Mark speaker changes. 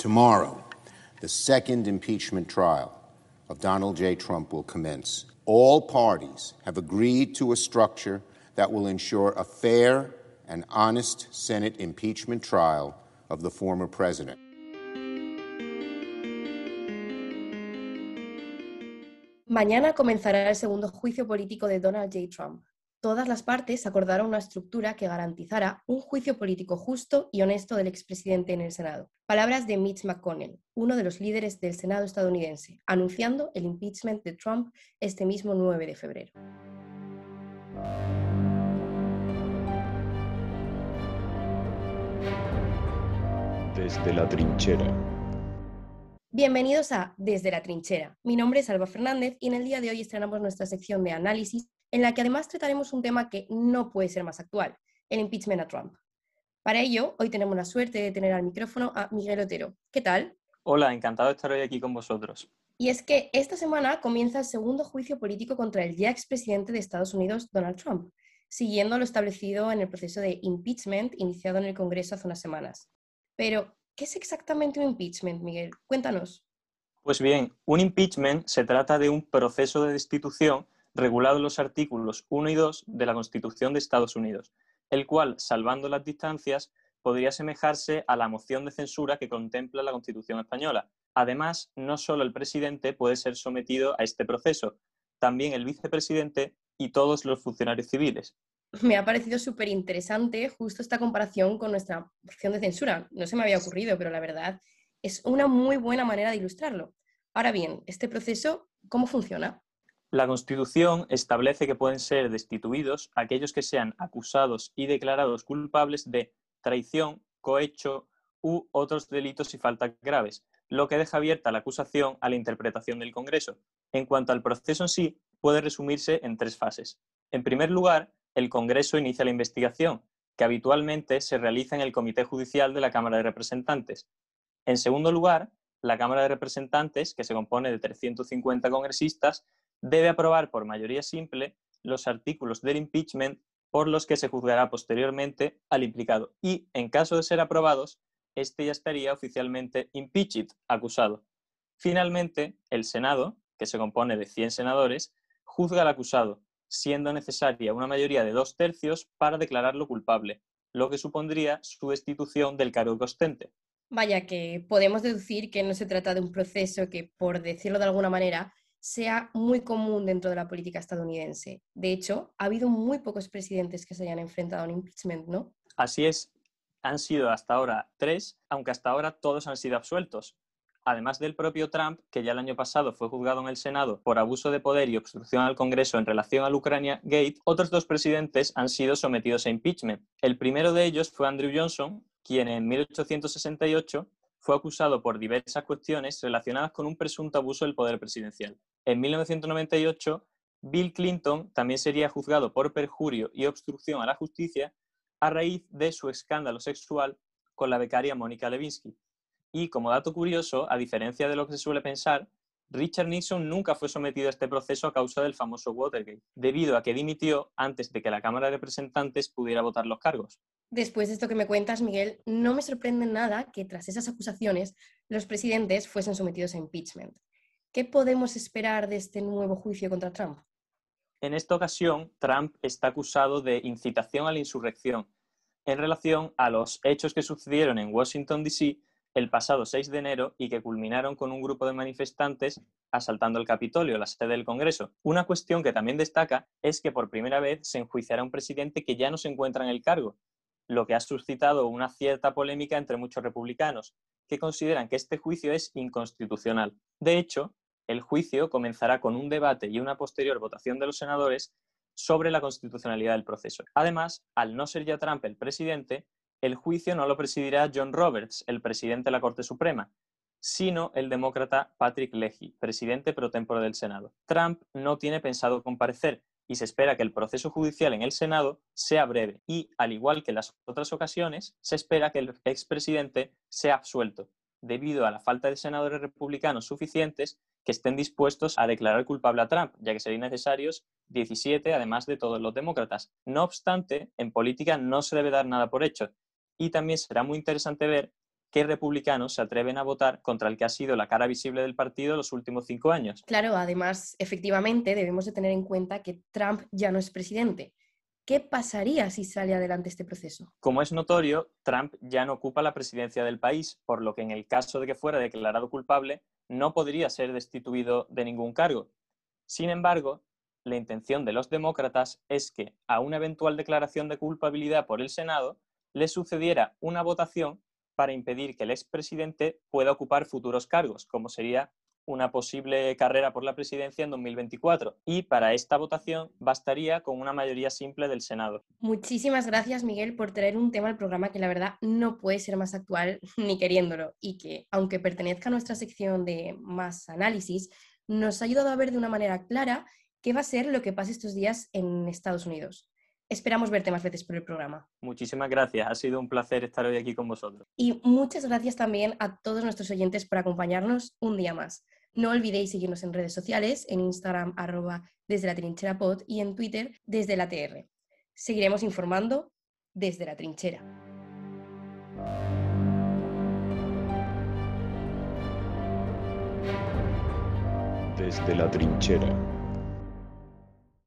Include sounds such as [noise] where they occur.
Speaker 1: Tomorrow, the second impeachment trial of Donald J. Trump will commence. All parties have agreed to a structure that will ensure a fair and honest Senate impeachment trial of the former president.
Speaker 2: Mañana comenzará el segundo juicio político de Donald J. Trump. Todas las partes acordaron una estructura que garantizara un juicio político justo y honesto del expresidente en el Senado. Palabras de Mitch McConnell, uno de los líderes del Senado estadounidense, anunciando el impeachment de Trump este mismo 9 de febrero.
Speaker 3: Desde la trinchera.
Speaker 2: Bienvenidos a Desde la Trinchera. Mi nombre es Alba Fernández y en el día de hoy estrenamos nuestra sección de análisis en la que además trataremos un tema que no puede ser más actual, el impeachment a Trump. Para ello, hoy tenemos la suerte de tener al micrófono a Miguel Otero. ¿Qué tal?
Speaker 4: Hola, encantado de estar hoy aquí con vosotros.
Speaker 2: Y es que esta semana comienza el segundo juicio político contra el ya expresidente de Estados Unidos, Donald Trump, siguiendo lo establecido en el proceso de impeachment iniciado en el Congreso hace unas semanas. Pero, ¿qué es exactamente un impeachment, Miguel? Cuéntanos.
Speaker 4: Pues bien, un impeachment se trata de un proceso de destitución regulado los artículos 1 y 2 de la Constitución de Estados Unidos, el cual, salvando las distancias, podría asemejarse a la moción de censura que contempla la Constitución española. Además, no solo el presidente puede ser sometido a este proceso, también el vicepresidente y todos los funcionarios civiles.
Speaker 2: Me ha parecido súper interesante justo esta comparación con nuestra moción de censura. No se me había ocurrido, pero la verdad es una muy buena manera de ilustrarlo. Ahora bien, ¿este proceso cómo funciona?
Speaker 4: La Constitución establece que pueden ser destituidos aquellos que sean acusados y declarados culpables de traición, cohecho u otros delitos y faltas graves, lo que deja abierta la acusación a la interpretación del Congreso. En cuanto al proceso en sí, puede resumirse en tres fases. En primer lugar, el Congreso inicia la investigación, que habitualmente se realiza en el Comité Judicial de la Cámara de Representantes. En segundo lugar, la Cámara de Representantes, que se compone de 350 congresistas, debe aprobar por mayoría simple los artículos del impeachment por los que se juzgará posteriormente al implicado y, en caso de ser aprobados, este ya estaría oficialmente impeached, acusado. Finalmente, el Senado, que se compone de 100 senadores, juzga al acusado, siendo necesaria una mayoría de dos tercios para declararlo culpable, lo que supondría su destitución del cargo ostente.
Speaker 2: Vaya que podemos deducir que no se trata de un proceso que, por decirlo de alguna manera, sea muy común dentro de la política estadounidense. De hecho, ha habido muy pocos presidentes que se hayan enfrentado a un impeachment, ¿no?
Speaker 4: Así es, han sido hasta ahora tres, aunque hasta ahora todos han sido absueltos. Además del propio Trump, que ya el año pasado fue juzgado en el Senado por abuso de poder y obstrucción al Congreso en relación al Ucrania Gate, otros dos presidentes han sido sometidos a impeachment. El primero de ellos fue Andrew Johnson, quien en 1868 fue acusado por diversas cuestiones relacionadas con un presunto abuso del poder presidencial. En 1998, Bill Clinton también sería juzgado por perjurio y obstrucción a la justicia a raíz de su escándalo sexual con la becaria Mónica Lewinsky. Y como dato curioso, a diferencia de lo que se suele pensar, Richard Nixon nunca fue sometido a este proceso a causa del famoso Watergate, debido a que dimitió antes de que la Cámara de Representantes pudiera votar los cargos.
Speaker 2: Después de esto que me cuentas, Miguel, no me sorprende nada que tras esas acusaciones los presidentes fuesen sometidos a impeachment. ¿Qué podemos esperar de este nuevo juicio contra Trump?
Speaker 4: En esta ocasión, Trump está acusado de incitación a la insurrección en relación a los hechos que sucedieron en Washington, D.C. el pasado 6 de enero y que culminaron con un grupo de manifestantes asaltando el Capitolio, la sede del Congreso. Una cuestión que también destaca es que por primera vez se enjuiciará un presidente que ya no se encuentra en el cargo, lo que ha suscitado una cierta polémica entre muchos republicanos, que consideran que este juicio es inconstitucional. De hecho, el juicio comenzará con un debate y una posterior votación de los senadores sobre la constitucionalidad del proceso. Además, al no ser ya Trump el presidente, el juicio no lo presidirá John Roberts, el presidente de la Corte Suprema, sino el demócrata Patrick Leahy, presidente pro tempore del Senado. Trump no tiene pensado comparecer, y se espera que el proceso judicial en el Senado sea breve y, al igual que en las otras ocasiones, se espera que el expresidente sea absuelto, debido a la falta de senadores republicanos suficientes que estén dispuestos a declarar culpable a Trump, ya que serían necesarios 17, además de todos los demócratas. No obstante, en política no se debe dar nada por hecho, y también será muy interesante ver qué republicanos se atreven a votar contra el que ha sido la cara visible del partido los últimos cinco años.
Speaker 2: Claro, además, efectivamente, debemos de tener en cuenta que Trump ya no es presidente. ¿Qué pasaría si sale adelante este proceso?
Speaker 4: Como es notorio, Trump ya no ocupa la presidencia del país, por lo que en el caso de que fuera declarado culpable, no podría ser destituido de ningún cargo. Sin embargo, la intención de los demócratas es que a una eventual declaración de culpabilidad por el Senado le sucediera una votación para impedir que el expresidente pueda ocupar futuros cargos, como sería una posible carrera por la presidencia en 2024. Y para esta votación bastaría con una mayoría simple del Senado.
Speaker 2: Muchísimas gracias, Miguel, por traer un tema al programa que la verdad no puede ser más actual [laughs] ni queriéndolo y que, aunque pertenezca a nuestra sección de más análisis, nos ha ayudado a ver de una manera clara qué va a ser lo que pase estos días en Estados Unidos. Esperamos verte más veces por el programa.
Speaker 4: Muchísimas gracias, ha sido un placer estar hoy aquí con vosotros.
Speaker 2: Y muchas gracias también a todos nuestros oyentes por acompañarnos un día más. No olvidéis seguirnos en redes sociales, en Instagram arroba desde la trinchera pod y en Twitter desde la TR. Seguiremos informando desde la trinchera.
Speaker 3: Desde la trinchera.